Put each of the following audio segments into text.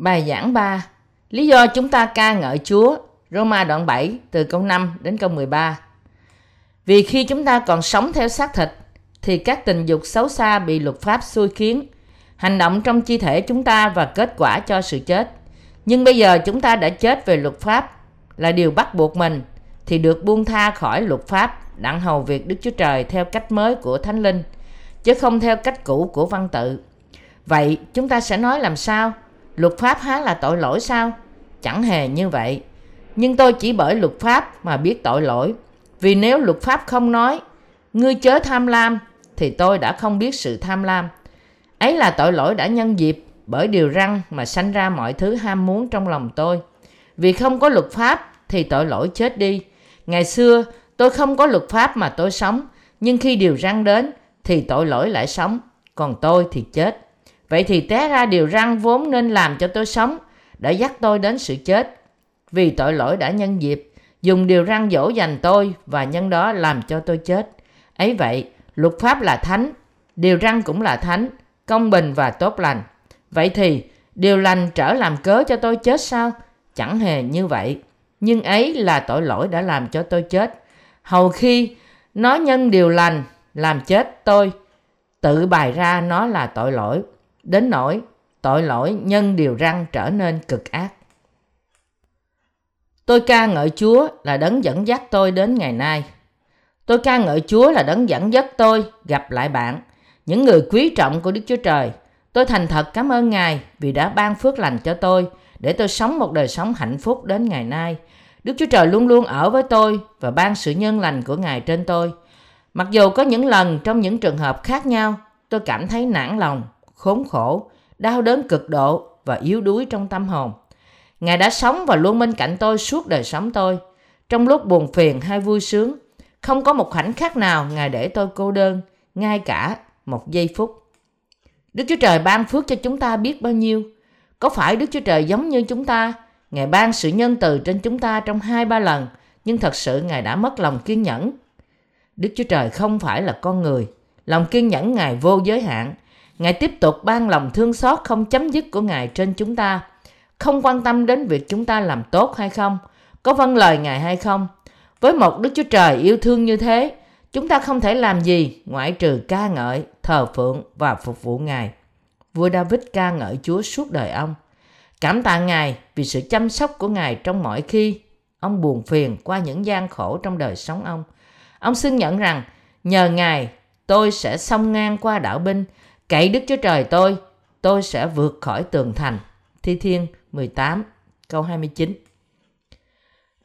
Bài giảng 3 Lý do chúng ta ca ngợi Chúa Roma đoạn 7 từ câu 5 đến câu 13 Vì khi chúng ta còn sống theo xác thịt, thì các tình dục xấu xa bị luật pháp xui khiến hành động trong chi thể chúng ta và kết quả cho sự chết. Nhưng bây giờ chúng ta đã chết về luật pháp là điều bắt buộc mình, thì được buông tha khỏi luật pháp đặng hầu việc Đức Chúa Trời theo cách mới của Thánh Linh, chứ không theo cách cũ của văn tự. Vậy chúng ta sẽ nói làm sao? Luật pháp há là tội lỗi sao? Chẳng hề như vậy. Nhưng tôi chỉ bởi luật pháp mà biết tội lỗi. Vì nếu luật pháp không nói, ngươi chớ tham lam, thì tôi đã không biết sự tham lam. Ấy là tội lỗi đã nhân dịp bởi điều răng mà sanh ra mọi thứ ham muốn trong lòng tôi. Vì không có luật pháp thì tội lỗi chết đi. Ngày xưa tôi không có luật pháp mà tôi sống, nhưng khi điều răng đến thì tội lỗi lại sống, còn tôi thì chết. Vậy thì té ra điều răng vốn nên làm cho tôi sống, đã dắt tôi đến sự chết. Vì tội lỗi đã nhân dịp, dùng điều răng dỗ dành tôi và nhân đó làm cho tôi chết. Ấy vậy, luật pháp là thánh, điều răng cũng là thánh, công bình và tốt lành. Vậy thì, điều lành trở làm cớ cho tôi chết sao? Chẳng hề như vậy. Nhưng ấy là tội lỗi đã làm cho tôi chết. Hầu khi nó nhân điều lành làm chết tôi, tự bày ra nó là tội lỗi đến nỗi tội lỗi nhân điều răng trở nên cực ác. Tôi ca ngợi Chúa là đấng dẫn dắt tôi đến ngày nay. Tôi ca ngợi Chúa là đấng dẫn dắt tôi gặp lại bạn, những người quý trọng của Đức Chúa Trời. Tôi thành thật cảm ơn Ngài vì đã ban phước lành cho tôi để tôi sống một đời sống hạnh phúc đến ngày nay. Đức Chúa Trời luôn luôn ở với tôi và ban sự nhân lành của Ngài trên tôi. Mặc dù có những lần trong những trường hợp khác nhau, tôi cảm thấy nản lòng khốn khổ, đau đớn cực độ và yếu đuối trong tâm hồn. Ngài đã sống và luôn bên cạnh tôi suốt đời sống tôi. Trong lúc buồn phiền hay vui sướng, không có một khoảnh khắc nào Ngài để tôi cô đơn, ngay cả một giây phút. Đức Chúa Trời ban phước cho chúng ta biết bao nhiêu. Có phải Đức Chúa Trời giống như chúng ta? Ngài ban sự nhân từ trên chúng ta trong hai ba lần, nhưng thật sự Ngài đã mất lòng kiên nhẫn. Đức Chúa Trời không phải là con người. Lòng kiên nhẫn Ngài vô giới hạn. Ngài tiếp tục ban lòng thương xót không chấm dứt của Ngài trên chúng ta, không quan tâm đến việc chúng ta làm tốt hay không, có vâng lời Ngài hay không. Với một Đức Chúa Trời yêu thương như thế, chúng ta không thể làm gì ngoại trừ ca ngợi, thờ phượng và phục vụ Ngài. Vua David ca ngợi Chúa suốt đời ông. Cảm tạ Ngài vì sự chăm sóc của Ngài trong mọi khi ông buồn phiền qua những gian khổ trong đời sống ông. Ông xưng nhận rằng nhờ Ngài tôi sẽ xông ngang qua đảo binh Cậy Đức Chúa Trời tôi, tôi sẽ vượt khỏi tường thành. Thi Thiên 18 câu 29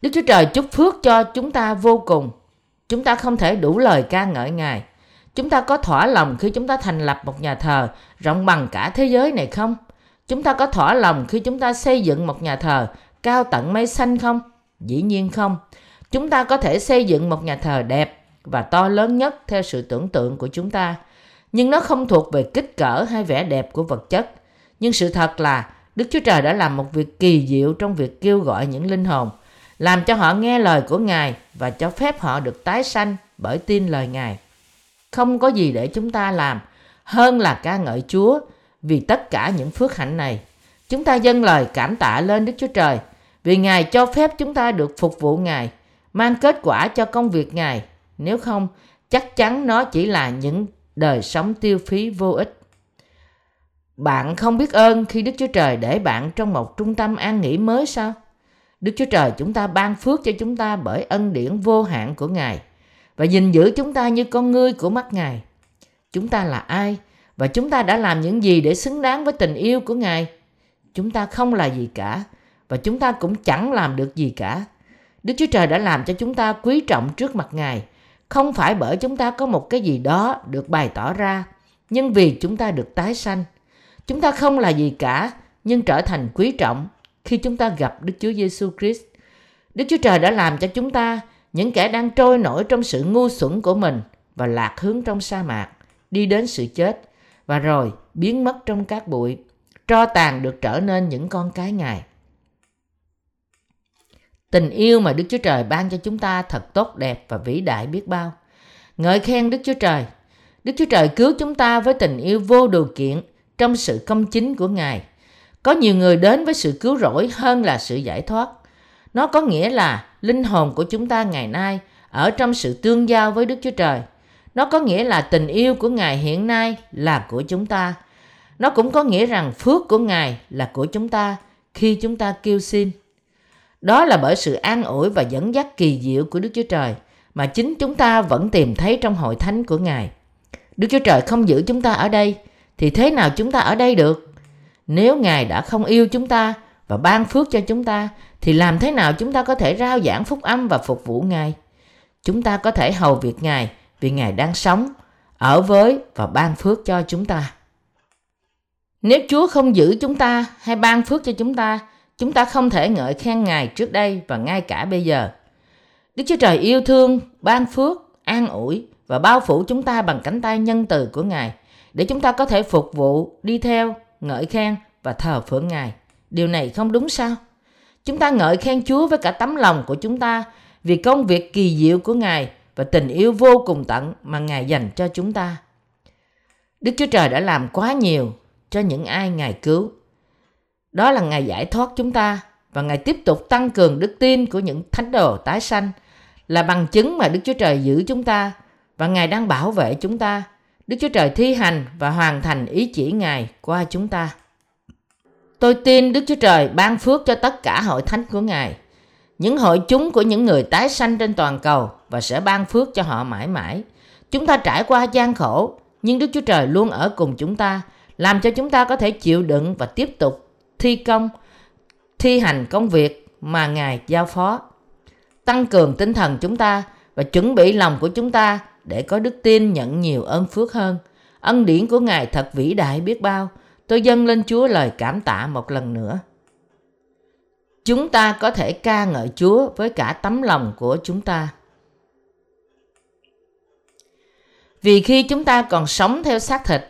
Đức Chúa Trời chúc phước cho chúng ta vô cùng. Chúng ta không thể đủ lời ca ngợi Ngài. Chúng ta có thỏa lòng khi chúng ta thành lập một nhà thờ rộng bằng cả thế giới này không? Chúng ta có thỏa lòng khi chúng ta xây dựng một nhà thờ cao tận mây xanh không? Dĩ nhiên không. Chúng ta có thể xây dựng một nhà thờ đẹp và to lớn nhất theo sự tưởng tượng của chúng ta nhưng nó không thuộc về kích cỡ hay vẻ đẹp của vật chất. Nhưng sự thật là Đức Chúa Trời đã làm một việc kỳ diệu trong việc kêu gọi những linh hồn, làm cho họ nghe lời của Ngài và cho phép họ được tái sanh bởi tin lời Ngài. Không có gì để chúng ta làm hơn là ca ngợi Chúa vì tất cả những phước hạnh này. Chúng ta dâng lời cảm tạ lên Đức Chúa Trời vì Ngài cho phép chúng ta được phục vụ Ngài, mang kết quả cho công việc Ngài. Nếu không, chắc chắn nó chỉ là những đời sống tiêu phí vô ích. Bạn không biết ơn khi Đức Chúa Trời để bạn trong một trung tâm an nghỉ mới sao? Đức Chúa Trời chúng ta ban phước cho chúng ta bởi ân điển vô hạn của Ngài và gìn giữ chúng ta như con ngươi của mắt Ngài. Chúng ta là ai và chúng ta đã làm những gì để xứng đáng với tình yêu của Ngài? Chúng ta không là gì cả và chúng ta cũng chẳng làm được gì cả. Đức Chúa Trời đã làm cho chúng ta quý trọng trước mặt Ngài không phải bởi chúng ta có một cái gì đó được bày tỏ ra nhưng vì chúng ta được tái sanh chúng ta không là gì cả nhưng trở thành quý trọng khi chúng ta gặp Đức Chúa Giêsu Christ. Đức Chúa Trời đã làm cho chúng ta những kẻ đang trôi nổi trong sự ngu xuẩn của mình và lạc hướng trong sa mạc, đi đến sự chết và rồi biến mất trong các bụi, tro tàn được trở nên những con cái Ngài. Tình yêu mà Đức Chúa Trời ban cho chúng ta thật tốt, đẹp và vĩ đại biết bao. Ngợi khen Đức Chúa Trời. Đức Chúa Trời cứu chúng ta với tình yêu vô điều kiện trong sự công chính của Ngài. Có nhiều người đến với sự cứu rỗi hơn là sự giải thoát. Nó có nghĩa là linh hồn của chúng ta ngày nay ở trong sự tương giao với Đức Chúa Trời. Nó có nghĩa là tình yêu của Ngài hiện nay là của chúng ta. Nó cũng có nghĩa rằng phước của Ngài là của chúng ta khi chúng ta kêu xin. Đó là bởi sự an ủi và dẫn dắt kỳ diệu của Đức Chúa Trời mà chính chúng ta vẫn tìm thấy trong hội thánh của Ngài. Đức Chúa Trời không giữ chúng ta ở đây thì thế nào chúng ta ở đây được? Nếu Ngài đã không yêu chúng ta và ban phước cho chúng ta thì làm thế nào chúng ta có thể rao giảng phúc âm và phục vụ Ngài? Chúng ta có thể hầu việc Ngài vì Ngài đang sống, ở với và ban phước cho chúng ta. Nếu Chúa không giữ chúng ta hay ban phước cho chúng ta, chúng ta không thể ngợi khen Ngài trước đây và ngay cả bây giờ. Đức Chúa Trời yêu thương, ban phước, an ủi và bao phủ chúng ta bằng cánh tay nhân từ của Ngài để chúng ta có thể phục vụ, đi theo, ngợi khen và thờ phượng Ngài. Điều này không đúng sao? Chúng ta ngợi khen Chúa với cả tấm lòng của chúng ta vì công việc kỳ diệu của Ngài và tình yêu vô cùng tận mà Ngài dành cho chúng ta. Đức Chúa Trời đã làm quá nhiều cho những ai Ngài cứu. Đó là ngày giải thoát chúng ta và Ngài tiếp tục tăng cường đức tin của những thánh đồ tái sanh là bằng chứng mà Đức Chúa Trời giữ chúng ta và Ngài đang bảo vệ chúng ta. Đức Chúa Trời thi hành và hoàn thành ý chỉ Ngài qua chúng ta. Tôi tin Đức Chúa Trời ban phước cho tất cả hội thánh của Ngài, những hội chúng của những người tái sanh trên toàn cầu và sẽ ban phước cho họ mãi mãi. Chúng ta trải qua gian khổ, nhưng Đức Chúa Trời luôn ở cùng chúng ta, làm cho chúng ta có thể chịu đựng và tiếp tục thi công, thi hành công việc mà Ngài giao phó. Tăng cường tinh thần chúng ta và chuẩn bị lòng của chúng ta để có đức tin nhận nhiều ơn phước hơn. Ân điển của Ngài thật vĩ đại biết bao. Tôi dâng lên Chúa lời cảm tạ một lần nữa. Chúng ta có thể ca ngợi Chúa với cả tấm lòng của chúng ta. Vì khi chúng ta còn sống theo xác thịt,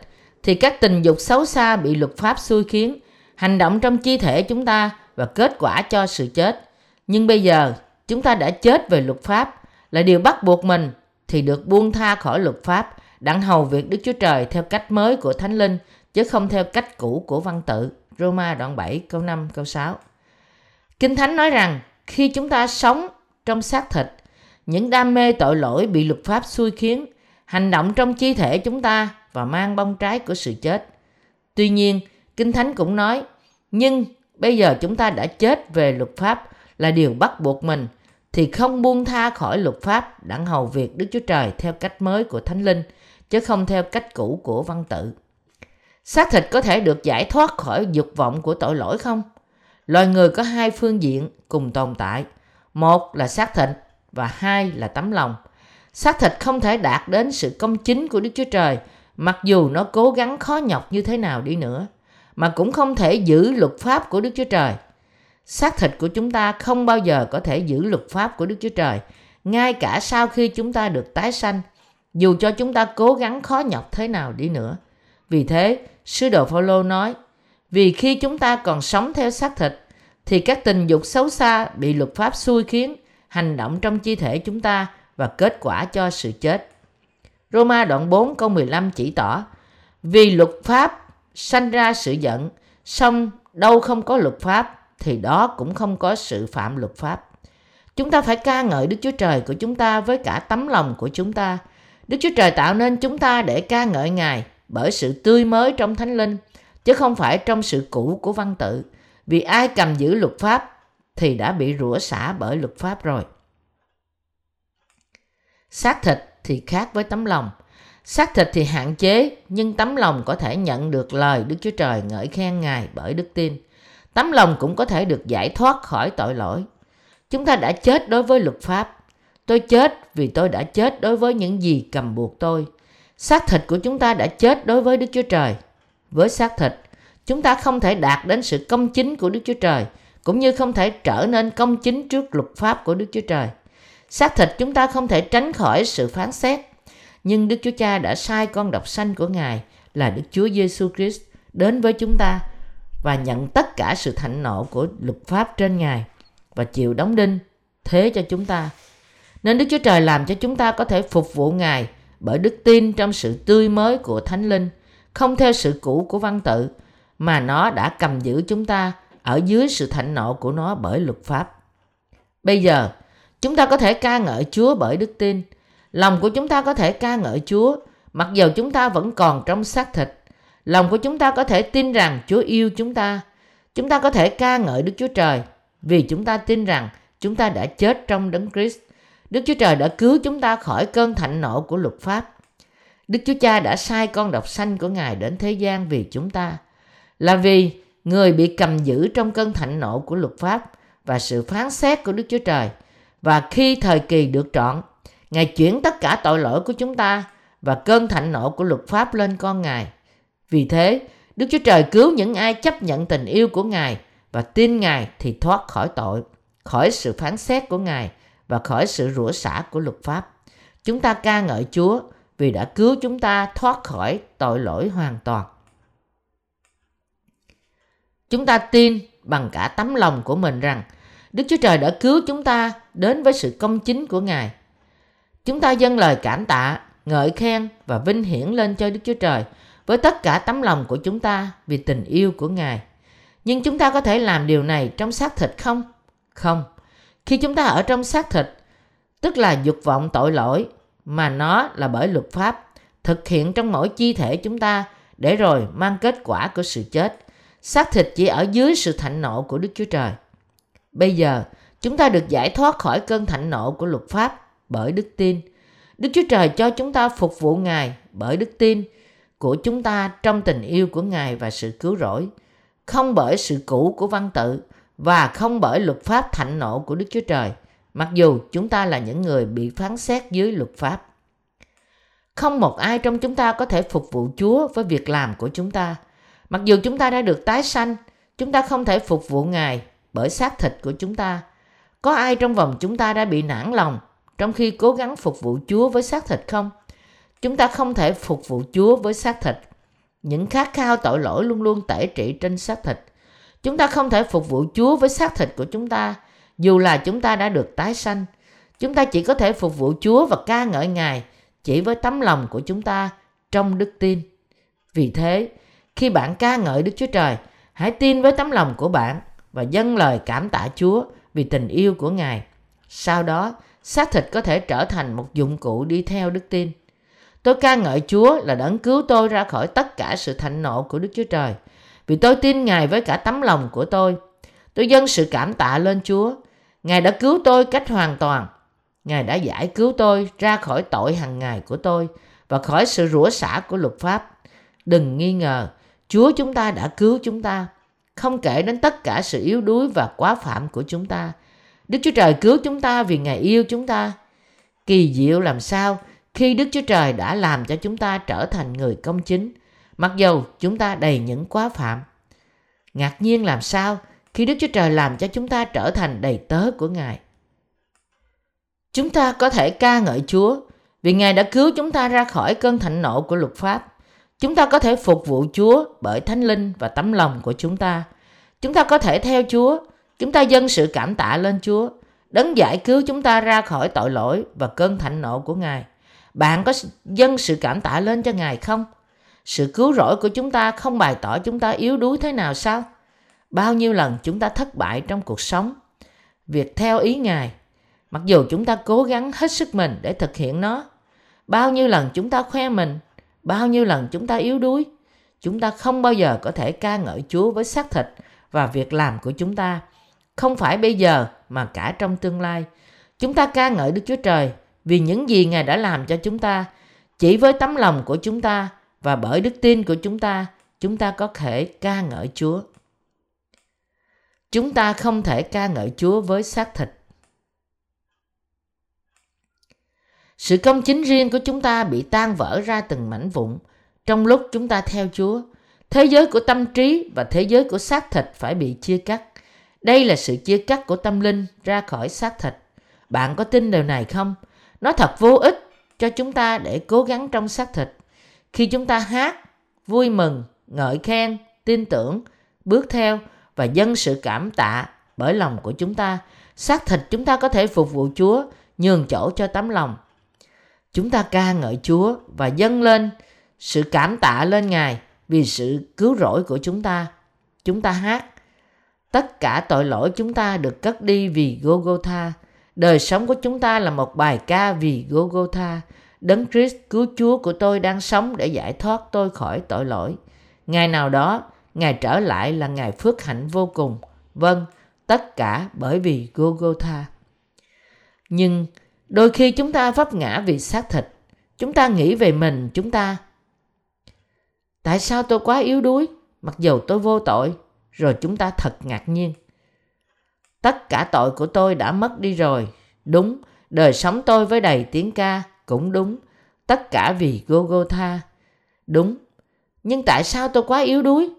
thì các tình dục xấu xa bị luật pháp xui khiến, hành động trong chi thể chúng ta và kết quả cho sự chết. Nhưng bây giờ, chúng ta đã chết về luật pháp, là điều bắt buộc mình thì được buông tha khỏi luật pháp, đặng hầu việc Đức Chúa Trời theo cách mới của Thánh Linh, chứ không theo cách cũ của văn tự. Roma đoạn 7 câu 5 câu 6 Kinh Thánh nói rằng khi chúng ta sống trong xác thịt, những đam mê tội lỗi bị luật pháp xui khiến, hành động trong chi thể chúng ta và mang bông trái của sự chết. Tuy nhiên, Kinh Thánh cũng nói, nhưng bây giờ chúng ta đã chết về luật pháp là điều bắt buộc mình, thì không buông tha khỏi luật pháp đặng hầu việc Đức Chúa Trời theo cách mới của Thánh Linh, chứ không theo cách cũ của văn tự. Xác thịt có thể được giải thoát khỏi dục vọng của tội lỗi không? Loài người có hai phương diện cùng tồn tại. Một là xác thịt và hai là tấm lòng. Xác thịt không thể đạt đến sự công chính của Đức Chúa Trời mặc dù nó cố gắng khó nhọc như thế nào đi nữa mà cũng không thể giữ luật pháp của Đức Chúa Trời. Xác thịt của chúng ta không bao giờ có thể giữ luật pháp của Đức Chúa Trời, ngay cả sau khi chúng ta được tái sanh, dù cho chúng ta cố gắng khó nhọc thế nào đi nữa. Vì thế, sứ đồ Phaolô nói: vì khi chúng ta còn sống theo xác thịt, thì các tình dục xấu xa bị luật pháp xui khiến, hành động trong chi thể chúng ta và kết quả cho sự chết. Roma đoạn 4 câu 15 chỉ tỏ, vì luật pháp sanh ra sự giận, song đâu không có luật pháp thì đó cũng không có sự phạm luật pháp. Chúng ta phải ca ngợi Đức Chúa Trời của chúng ta với cả tấm lòng của chúng ta. Đức Chúa Trời tạo nên chúng ta để ca ngợi Ngài bởi sự tươi mới trong Thánh Linh chứ không phải trong sự cũ của văn tự. Vì ai cầm giữ luật pháp thì đã bị rủa xả bởi luật pháp rồi. Xác thịt thì khác với tấm lòng. Xác thịt thì hạn chế, nhưng tấm lòng có thể nhận được lời Đức Chúa Trời ngợi khen Ngài bởi đức tin. Tấm lòng cũng có thể được giải thoát khỏi tội lỗi. Chúng ta đã chết đối với luật pháp. Tôi chết vì tôi đã chết đối với những gì cầm buộc tôi. Xác thịt của chúng ta đã chết đối với Đức Chúa Trời với xác thịt, chúng ta không thể đạt đến sự công chính của Đức Chúa Trời, cũng như không thể trở nên công chính trước luật pháp của Đức Chúa Trời. Xác thịt chúng ta không thể tránh khỏi sự phán xét, nhưng Đức Chúa Cha đã sai con độc sanh của Ngài là Đức Chúa Giêsu Christ đến với chúng ta và nhận tất cả sự thạnh nộ của luật pháp trên Ngài và chịu đóng đinh thế cho chúng ta. Nên Đức Chúa Trời làm cho chúng ta có thể phục vụ Ngài bởi đức tin trong sự tươi mới của Thánh Linh – không theo sự cũ của văn tự mà nó đã cầm giữ chúng ta ở dưới sự thạnh nộ của nó bởi luật pháp. Bây giờ, chúng ta có thể ca ngợi Chúa bởi đức tin. Lòng của chúng ta có thể ca ngợi Chúa, mặc dầu chúng ta vẫn còn trong xác thịt. Lòng của chúng ta có thể tin rằng Chúa yêu chúng ta. Chúng ta có thể ca ngợi Đức Chúa Trời vì chúng ta tin rằng chúng ta đã chết trong đấng Christ. Đức Chúa Trời đã cứu chúng ta khỏi cơn thạnh nộ của luật pháp. Đức Chúa Cha đã sai con độc sanh của Ngài đến thế gian vì chúng ta. Là vì người bị cầm giữ trong cơn thạnh nộ của luật pháp và sự phán xét của Đức Chúa Trời. Và khi thời kỳ được trọn, Ngài chuyển tất cả tội lỗi của chúng ta và cơn thạnh nộ của luật pháp lên con Ngài. Vì thế, Đức Chúa Trời cứu những ai chấp nhận tình yêu của Ngài và tin Ngài thì thoát khỏi tội, khỏi sự phán xét của Ngài và khỏi sự rủa xả của luật pháp. Chúng ta ca ngợi Chúa vì đã cứu chúng ta thoát khỏi tội lỗi hoàn toàn. Chúng ta tin bằng cả tấm lòng của mình rằng Đức Chúa Trời đã cứu chúng ta đến với sự công chính của Ngài. Chúng ta dâng lời cảm tạ, ngợi khen và vinh hiển lên cho Đức Chúa Trời với tất cả tấm lòng của chúng ta vì tình yêu của Ngài. Nhưng chúng ta có thể làm điều này trong xác thịt không? Không. Khi chúng ta ở trong xác thịt, tức là dục vọng tội lỗi mà nó là bởi luật pháp thực hiện trong mỗi chi thể chúng ta để rồi mang kết quả của sự chết. Xác thịt chỉ ở dưới sự thạnh nộ của Đức Chúa Trời. Bây giờ, chúng ta được giải thoát khỏi cơn thạnh nộ của luật pháp bởi đức tin. Đức Chúa Trời cho chúng ta phục vụ Ngài bởi đức tin của chúng ta trong tình yêu của Ngài và sự cứu rỗi, không bởi sự cũ của văn tự và không bởi luật pháp thạnh nộ của Đức Chúa Trời, mặc dù chúng ta là những người bị phán xét dưới luật pháp. Không một ai trong chúng ta có thể phục vụ Chúa với việc làm của chúng ta. Mặc dù chúng ta đã được tái sanh, chúng ta không thể phục vụ Ngài bởi xác thịt của chúng ta. Có ai trong vòng chúng ta đã bị nản lòng trong khi cố gắng phục vụ Chúa với xác thịt không? Chúng ta không thể phục vụ Chúa với xác thịt. Những khát khao tội lỗi luôn luôn tẩy trị trên xác thịt. Chúng ta không thể phục vụ Chúa với xác thịt của chúng ta, dù là chúng ta đã được tái sanh. Chúng ta chỉ có thể phục vụ Chúa và ca ngợi Ngài chỉ với tấm lòng của chúng ta trong đức tin. Vì thế, khi bạn ca ngợi Đức Chúa Trời, hãy tin với tấm lòng của bạn và dâng lời cảm tạ Chúa vì tình yêu của Ngài. Sau đó, xác thịt có thể trở thành một dụng cụ đi theo đức tin. Tôi ca ngợi Chúa là đấng cứu tôi ra khỏi tất cả sự thạnh nộ của Đức Chúa Trời. Vì tôi tin Ngài với cả tấm lòng của tôi. Tôi dâng sự cảm tạ lên Chúa. Ngài đã cứu tôi cách hoàn toàn. Ngài đã giải cứu tôi ra khỏi tội hàng ngày của tôi và khỏi sự rủa xả của luật pháp. Đừng nghi ngờ, Chúa chúng ta đã cứu chúng ta, không kể đến tất cả sự yếu đuối và quá phạm của chúng ta. Đức Chúa Trời cứu chúng ta vì Ngài yêu chúng ta. Kỳ diệu làm sao khi Đức Chúa Trời đã làm cho chúng ta trở thành người công chính, mặc dù chúng ta đầy những quá phạm. Ngạc nhiên làm sao khi Đức Chúa Trời làm cho chúng ta trở thành đầy tớ của Ngài. Chúng ta có thể ca ngợi Chúa vì Ngài đã cứu chúng ta ra khỏi cơn thạnh nộ của luật pháp. Chúng ta có thể phục vụ Chúa bởi Thánh Linh và tấm lòng của chúng ta. Chúng ta có thể theo Chúa, chúng ta dâng sự cảm tạ lên Chúa, đấng giải cứu chúng ta ra khỏi tội lỗi và cơn thạnh nộ của Ngài. Bạn có dâng sự cảm tạ lên cho Ngài không? Sự cứu rỗi của chúng ta không bày tỏ chúng ta yếu đuối thế nào sao? Bao nhiêu lần chúng ta thất bại trong cuộc sống? Việc theo ý Ngài, mặc dù chúng ta cố gắng hết sức mình để thực hiện nó, bao nhiêu lần chúng ta khoe mình, bao nhiêu lần chúng ta yếu đuối, chúng ta không bao giờ có thể ca ngợi Chúa với xác thịt và việc làm của chúng ta. Không phải bây giờ mà cả trong tương lai. Chúng ta ca ngợi Đức Chúa Trời vì những gì Ngài đã làm cho chúng ta. Chỉ với tấm lòng của chúng ta và bởi đức tin của chúng ta, chúng ta có thể ca ngợi Chúa. Chúng ta không thể ca ngợi Chúa với xác thịt. Sự công chính riêng của chúng ta bị tan vỡ ra từng mảnh vụn trong lúc chúng ta theo Chúa. Thế giới của tâm trí và thế giới của xác thịt phải bị chia cắt. Đây là sự chia cắt của tâm linh ra khỏi xác thịt. Bạn có tin điều này không? Nó thật vô ích cho chúng ta để cố gắng trong xác thịt. Khi chúng ta hát, vui mừng, ngợi khen, tin tưởng, bước theo và dâng sự cảm tạ bởi lòng của chúng ta, xác thịt chúng ta có thể phục vụ Chúa, nhường chỗ cho tấm lòng. Chúng ta ca ngợi Chúa và dâng lên sự cảm tạ lên Ngài vì sự cứu rỗi của chúng ta. Chúng ta hát. Tất cả tội lỗi chúng ta được cất đi vì Golgotha. Đời sống của chúng ta là một bài ca vì Golgotha. Đấng Christ cứu Chúa của tôi đang sống để giải thoát tôi khỏi tội lỗi. Ngày nào đó, Ngài trở lại là Ngài phước hạnh vô cùng. Vâng, tất cả bởi vì Golgotha. Nhưng đôi khi chúng ta vấp ngã vì xác thịt. Chúng ta nghĩ về mình chúng ta. Tại sao tôi quá yếu đuối mặc dù tôi vô tội? Rồi chúng ta thật ngạc nhiên. Tất cả tội của tôi đã mất đi rồi. Đúng, đời sống tôi với đầy tiếng ca cũng đúng. Tất cả vì Golgotha. Đúng. Nhưng tại sao tôi quá yếu đuối?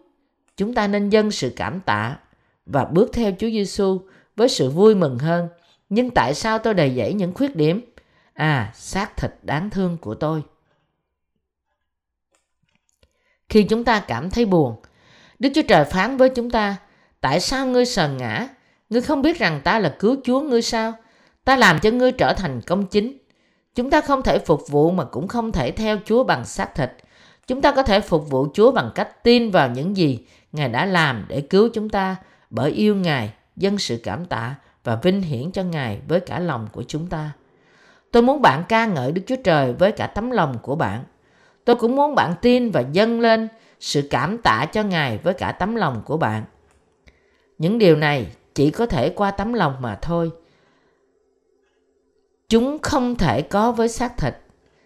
Chúng ta nên dâng sự cảm tạ và bước theo Chúa Giêsu với sự vui mừng hơn. Nhưng tại sao tôi đầy dẫy những khuyết điểm? À, xác thịt đáng thương của tôi. Khi chúng ta cảm thấy buồn, Đức Chúa Trời phán với chúng ta, tại sao ngươi sờn ngã? Ngươi không biết rằng ta là cứu Chúa ngươi sao? Ta làm cho ngươi trở thành công chính. Chúng ta không thể phục vụ mà cũng không thể theo Chúa bằng xác thịt. Chúng ta có thể phục vụ Chúa bằng cách tin vào những gì Ngài đã làm để cứu chúng ta bởi yêu Ngài, dân sự cảm tạ và vinh hiển cho Ngài với cả lòng của chúng ta. Tôi muốn bạn ca ngợi Đức Chúa Trời với cả tấm lòng của bạn. Tôi cũng muốn bạn tin và dâng lên sự cảm tạ cho Ngài với cả tấm lòng của bạn. Những điều này chỉ có thể qua tấm lòng mà thôi. Chúng không thể có với xác thịt.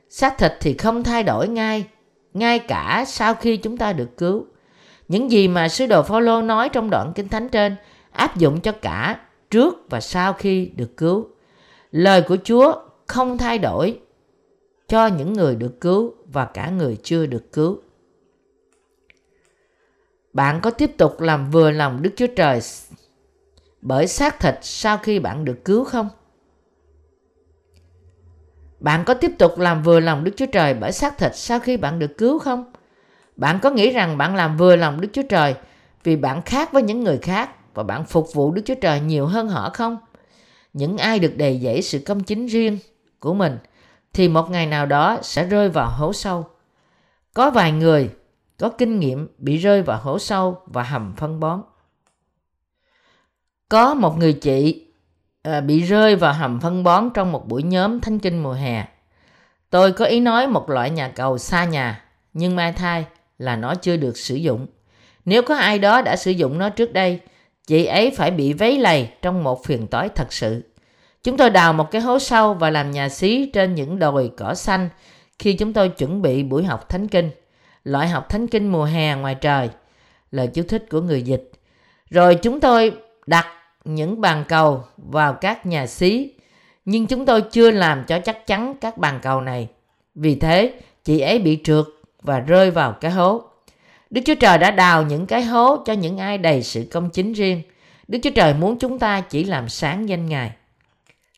Xác thịt thì không thay đổi ngay, ngay cả sau khi chúng ta được cứu. Những gì mà sứ đồ Phaolô nói trong đoạn kinh thánh trên áp dụng cho cả trước và sau khi được cứu. Lời của Chúa không thay đổi cho những người được cứu và cả người chưa được cứu. Bạn có tiếp tục làm vừa lòng Đức Chúa Trời bởi xác thịt sau khi bạn được cứu không? Bạn có tiếp tục làm vừa lòng Đức Chúa Trời bởi xác thịt sau khi bạn được cứu không? Bạn có nghĩ rằng bạn làm vừa lòng Đức Chúa Trời vì bạn khác với những người khác và bạn phục vụ Đức Chúa Trời nhiều hơn họ không? Những ai được đầy dẫy sự công chính riêng của mình thì một ngày nào đó sẽ rơi vào hố sâu. Có vài người có kinh nghiệm bị rơi vào hố sâu và hầm phân bón. Có một người chị à, bị rơi vào hầm phân bón trong một buổi nhóm thánh kinh mùa hè. Tôi có ý nói một loại nhà cầu xa nhà, nhưng mai thai là nó chưa được sử dụng. Nếu có ai đó đã sử dụng nó trước đây, chị ấy phải bị vấy lầy trong một phiền toái thật sự. Chúng tôi đào một cái hố sâu và làm nhà xí trên những đồi cỏ xanh khi chúng tôi chuẩn bị buổi học thánh kinh. Loại học thánh kinh mùa hè ngoài trời. Lời chú thích của người dịch. Rồi chúng tôi đặt những bàn cầu vào các nhà xí. Nhưng chúng tôi chưa làm cho chắc chắn các bàn cầu này. Vì thế, chị ấy bị trượt và rơi vào cái hố. Đức Chúa Trời đã đào những cái hố cho những ai đầy sự công chính riêng. Đức Chúa Trời muốn chúng ta chỉ làm sáng danh Ngài.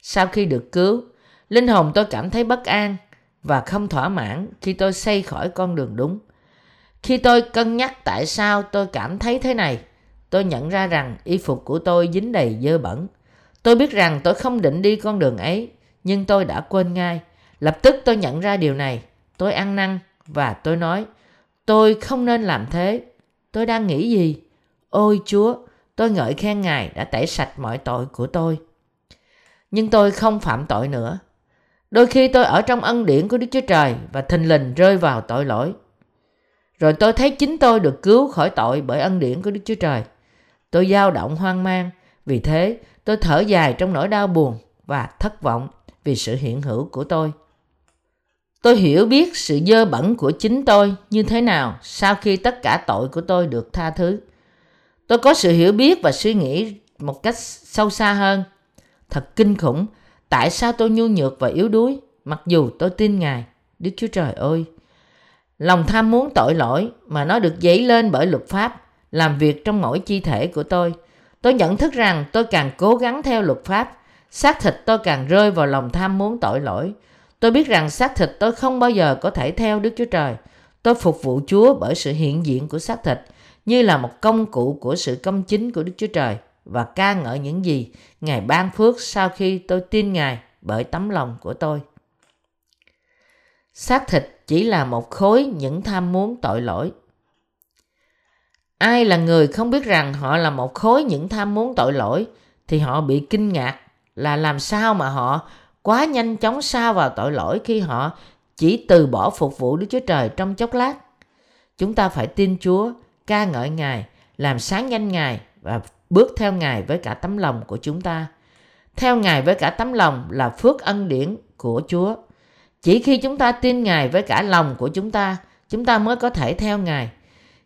Sau khi được cứu, linh hồn tôi cảm thấy bất an và không thỏa mãn khi tôi xây khỏi con đường đúng. Khi tôi cân nhắc tại sao tôi cảm thấy thế này, tôi nhận ra rằng y phục của tôi dính đầy dơ bẩn. Tôi biết rằng tôi không định đi con đường ấy, nhưng tôi đã quên ngay. Lập tức tôi nhận ra điều này. Tôi ăn năn và tôi nói, tôi không nên làm thế. Tôi đang nghĩ gì? Ôi Chúa, tôi ngợi khen Ngài đã tẩy sạch mọi tội của tôi nhưng tôi không phạm tội nữa. Đôi khi tôi ở trong ân điển của Đức Chúa Trời và thình lình rơi vào tội lỗi. Rồi tôi thấy chính tôi được cứu khỏi tội bởi ân điển của Đức Chúa Trời. Tôi dao động hoang mang, vì thế tôi thở dài trong nỗi đau buồn và thất vọng vì sự hiện hữu của tôi. Tôi hiểu biết sự dơ bẩn của chính tôi như thế nào sau khi tất cả tội của tôi được tha thứ. Tôi có sự hiểu biết và suy nghĩ một cách sâu xa hơn Thật kinh khủng, tại sao tôi nhu nhược và yếu đuối, mặc dù tôi tin Ngài, Đức Chúa Trời ơi. Lòng tham muốn tội lỗi mà nó được dấy lên bởi luật pháp, làm việc trong mỗi chi thể của tôi. Tôi nhận thức rằng tôi càng cố gắng theo luật pháp, xác thịt tôi càng rơi vào lòng tham muốn tội lỗi. Tôi biết rằng xác thịt tôi không bao giờ có thể theo Đức Chúa Trời. Tôi phục vụ Chúa bởi sự hiện diện của xác thịt, như là một công cụ của sự công chính của Đức Chúa Trời và ca ngợi những gì Ngài ban phước sau khi tôi tin Ngài bởi tấm lòng của tôi. Xác thịt chỉ là một khối những tham muốn tội lỗi. ai là người không biết rằng họ là một khối những tham muốn tội lỗi thì họ bị kinh ngạc là làm sao mà họ quá nhanh chóng xa vào tội lỗi khi họ chỉ từ bỏ phục vụ Đức Chúa Trời trong chốc lát. Chúng ta phải tin Chúa, ca ngợi Ngài, làm sáng danh Ngài và bước theo Ngài với cả tấm lòng của chúng ta. Theo Ngài với cả tấm lòng là phước ân điển của Chúa. Chỉ khi chúng ta tin Ngài với cả lòng của chúng ta, chúng ta mới có thể theo Ngài.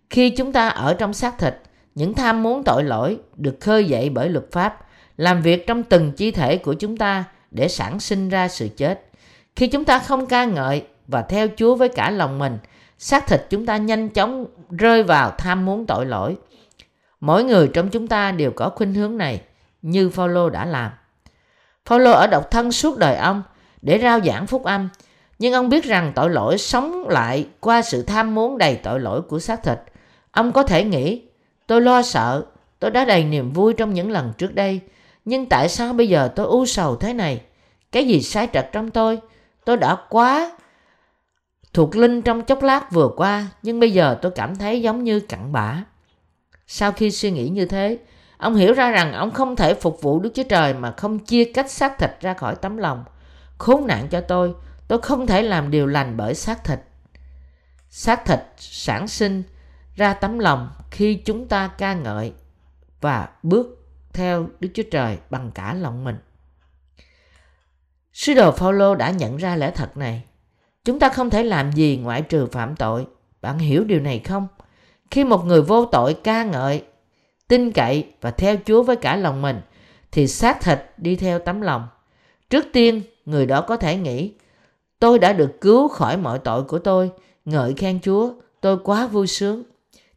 Khi chúng ta ở trong xác thịt, những tham muốn tội lỗi được khơi dậy bởi luật pháp, làm việc trong từng chi thể của chúng ta để sản sinh ra sự chết. Khi chúng ta không ca ngợi và theo Chúa với cả lòng mình, xác thịt chúng ta nhanh chóng rơi vào tham muốn tội lỗi. Mỗi người trong chúng ta đều có khuynh hướng này, như Phaolô đã làm. Phaolô ở độc thân suốt đời ông để rao giảng phúc âm, nhưng ông biết rằng tội lỗi sống lại qua sự tham muốn đầy tội lỗi của xác thịt. Ông có thể nghĩ, tôi lo sợ, tôi đã đầy niềm vui trong những lần trước đây, nhưng tại sao bây giờ tôi u sầu thế này? Cái gì sai trật trong tôi? Tôi đã quá thuộc linh trong chốc lát vừa qua, nhưng bây giờ tôi cảm thấy giống như cặn bã. Sau khi suy nghĩ như thế, ông hiểu ra rằng ông không thể phục vụ Đức Chúa Trời mà không chia cách xác thịt ra khỏi tấm lòng. Khốn nạn cho tôi, tôi không thể làm điều lành bởi xác thịt. Xác thịt sản sinh ra tấm lòng khi chúng ta ca ngợi và bước theo Đức Chúa Trời bằng cả lòng mình. Sứ đồ Phaolô đã nhận ra lẽ thật này. Chúng ta không thể làm gì ngoại trừ phạm tội. Bạn hiểu điều này không? Khi một người vô tội ca ngợi, tin cậy và theo Chúa với cả lòng mình, thì xác thịt đi theo tấm lòng. Trước tiên, người đó có thể nghĩ, tôi đã được cứu khỏi mọi tội của tôi, ngợi khen Chúa, tôi quá vui sướng.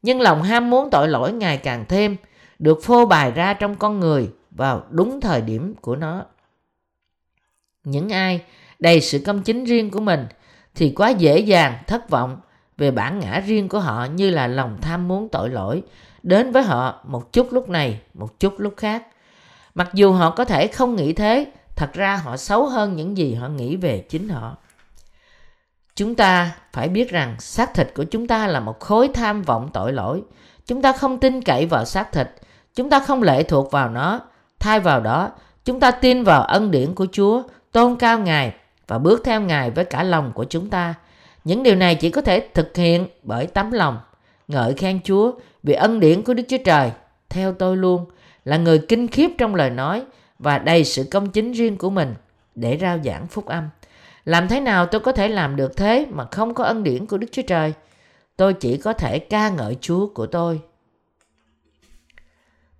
Nhưng lòng ham muốn tội lỗi ngày càng thêm, được phô bày ra trong con người vào đúng thời điểm của nó. Những ai đầy sự công chính riêng của mình thì quá dễ dàng thất vọng về bản ngã riêng của họ như là lòng tham muốn tội lỗi đến với họ một chút lúc này, một chút lúc khác. Mặc dù họ có thể không nghĩ thế, thật ra họ xấu hơn những gì họ nghĩ về chính họ. Chúng ta phải biết rằng xác thịt của chúng ta là một khối tham vọng tội lỗi. Chúng ta không tin cậy vào xác thịt, chúng ta không lệ thuộc vào nó. Thay vào đó, chúng ta tin vào ân điển của Chúa, tôn cao Ngài và bước theo Ngài với cả lòng của chúng ta. Những điều này chỉ có thể thực hiện bởi tấm lòng. Ngợi khen Chúa vì ân điển của Đức Chúa Trời. Theo tôi luôn là người kinh khiếp trong lời nói và đầy sự công chính riêng của mình để rao giảng phúc âm. Làm thế nào tôi có thể làm được thế mà không có ân điển của Đức Chúa Trời? Tôi chỉ có thể ca ngợi Chúa của tôi.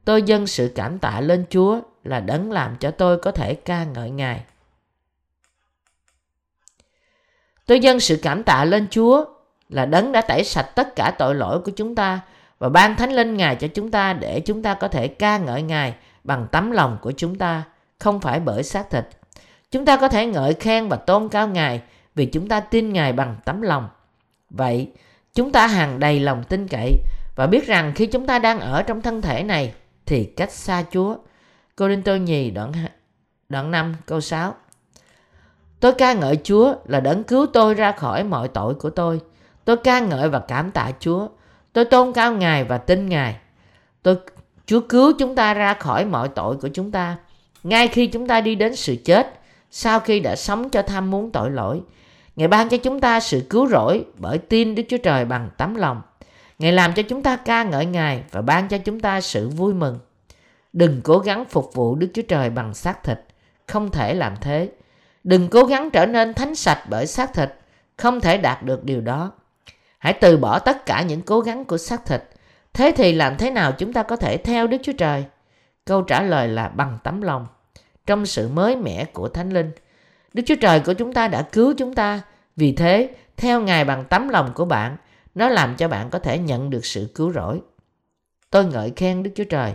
Tôi dâng sự cảm tạ lên Chúa là đấng làm cho tôi có thể ca ngợi Ngài. Tôi dâng sự cảm tạ lên Chúa là đấng đã tẩy sạch tất cả tội lỗi của chúng ta và ban thánh linh Ngài cho chúng ta để chúng ta có thể ca ngợi Ngài bằng tấm lòng của chúng ta, không phải bởi xác thịt. Chúng ta có thể ngợi khen và tôn cao Ngài vì chúng ta tin Ngài bằng tấm lòng. Vậy, chúng ta hàng đầy lòng tin cậy và biết rằng khi chúng ta đang ở trong thân thể này thì cách xa Chúa. Cô Đinh Tô Nhì đoạn, đoạn 5 câu 6 Tôi ca ngợi Chúa là đấng cứu tôi ra khỏi mọi tội của tôi. Tôi ca ngợi và cảm tạ Chúa. Tôi tôn cao Ngài và tin Ngài. Tôi Chúa cứu chúng ta ra khỏi mọi tội của chúng ta. Ngay khi chúng ta đi đến sự chết, sau khi đã sống cho tham muốn tội lỗi, Ngài ban cho chúng ta sự cứu rỗi bởi tin Đức Chúa Trời bằng tấm lòng. Ngài làm cho chúng ta ca ngợi Ngài và ban cho chúng ta sự vui mừng. Đừng cố gắng phục vụ Đức Chúa Trời bằng xác thịt, không thể làm thế. Đừng cố gắng trở nên thánh sạch bởi xác thịt, không thể đạt được điều đó. Hãy từ bỏ tất cả những cố gắng của xác thịt. Thế thì làm thế nào chúng ta có thể theo Đức Chúa Trời? Câu trả lời là bằng tấm lòng, trong sự mới mẻ của Thánh Linh. Đức Chúa Trời của chúng ta đã cứu chúng ta, vì thế theo Ngài bằng tấm lòng của bạn, nó làm cho bạn có thể nhận được sự cứu rỗi. Tôi ngợi khen Đức Chúa Trời.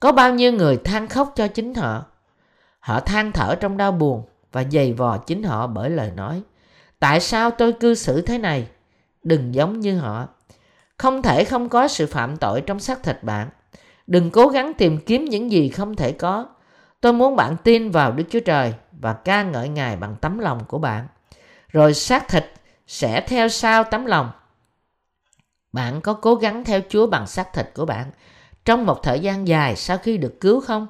Có bao nhiêu người than khóc cho chính họ? Họ than thở trong đau buồn và giày vò chính họ bởi lời nói. Tại sao tôi cư xử thế này? Đừng giống như họ. Không thể không có sự phạm tội trong xác thịt bạn. Đừng cố gắng tìm kiếm những gì không thể có. Tôi muốn bạn tin vào Đức Chúa Trời và ca ngợi Ngài bằng tấm lòng của bạn. Rồi xác thịt sẽ theo sau tấm lòng. Bạn có cố gắng theo Chúa bằng xác thịt của bạn trong một thời gian dài sau khi được cứu không?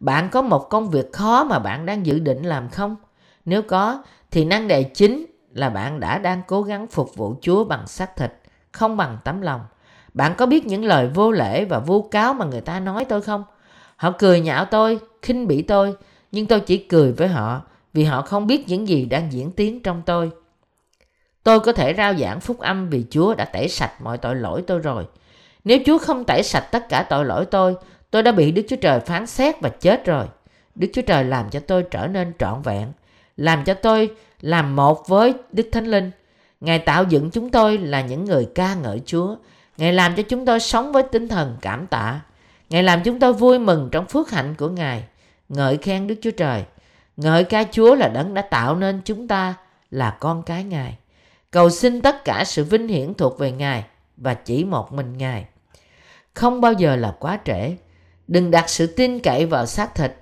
Bạn có một công việc khó mà bạn đang dự định làm không? Nếu có, thì năng đề chính là bạn đã đang cố gắng phục vụ Chúa bằng xác thịt, không bằng tấm lòng. Bạn có biết những lời vô lễ và vu cáo mà người ta nói tôi không? Họ cười nhạo tôi, khinh bỉ tôi, nhưng tôi chỉ cười với họ vì họ không biết những gì đang diễn tiến trong tôi. Tôi có thể rao giảng phúc âm vì Chúa đã tẩy sạch mọi tội lỗi tôi rồi. Nếu Chúa không tẩy sạch tất cả tội lỗi tôi, tôi đã bị Đức Chúa Trời phán xét và chết rồi. Đức Chúa Trời làm cho tôi trở nên trọn vẹn, làm cho tôi làm một với Đức Thánh Linh. Ngài tạo dựng chúng tôi là những người ca ngợi Chúa. Ngài làm cho chúng tôi sống với tinh thần cảm tạ. Ngài làm chúng tôi vui mừng trong phước hạnh của Ngài. Ngợi khen Đức Chúa Trời. Ngợi ca Chúa là đấng đã tạo nên chúng ta là con cái Ngài. Cầu xin tất cả sự vinh hiển thuộc về Ngài và chỉ một mình Ngài. Không bao giờ là quá trễ. Đừng đặt sự tin cậy vào xác thịt.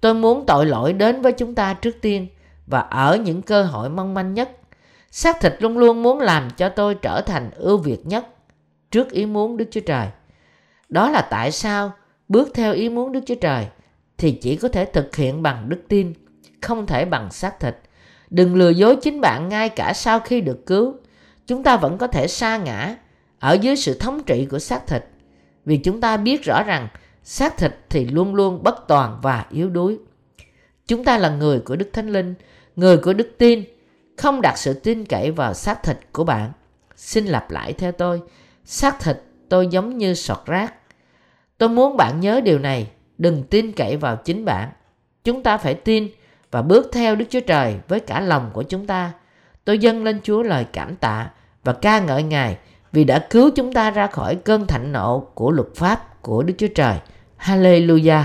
Tôi muốn tội lỗi đến với chúng ta trước tiên và ở những cơ hội mong manh nhất. Xác thịt luôn luôn muốn làm cho tôi trở thành ưu việt nhất trước ý muốn Đức Chúa Trời. Đó là tại sao bước theo ý muốn Đức Chúa Trời thì chỉ có thể thực hiện bằng đức tin, không thể bằng xác thịt. Đừng lừa dối chính bạn ngay cả sau khi được cứu. Chúng ta vẫn có thể sa ngã ở dưới sự thống trị của xác thịt. Vì chúng ta biết rõ rằng xác thịt thì luôn luôn bất toàn và yếu đuối. Chúng ta là người của Đức Thánh Linh, người của đức tin, không đặt sự tin cậy vào xác thịt của bạn. Xin lặp lại theo tôi, xác thịt tôi giống như sọt rác. Tôi muốn bạn nhớ điều này, đừng tin cậy vào chính bạn. Chúng ta phải tin và bước theo Đức Chúa Trời với cả lòng của chúng ta. Tôi dâng lên Chúa lời cảm tạ và ca ngợi Ngài vì đã cứu chúng ta ra khỏi cơn thạnh nộ của luật pháp của Đức Chúa Trời. Hallelujah!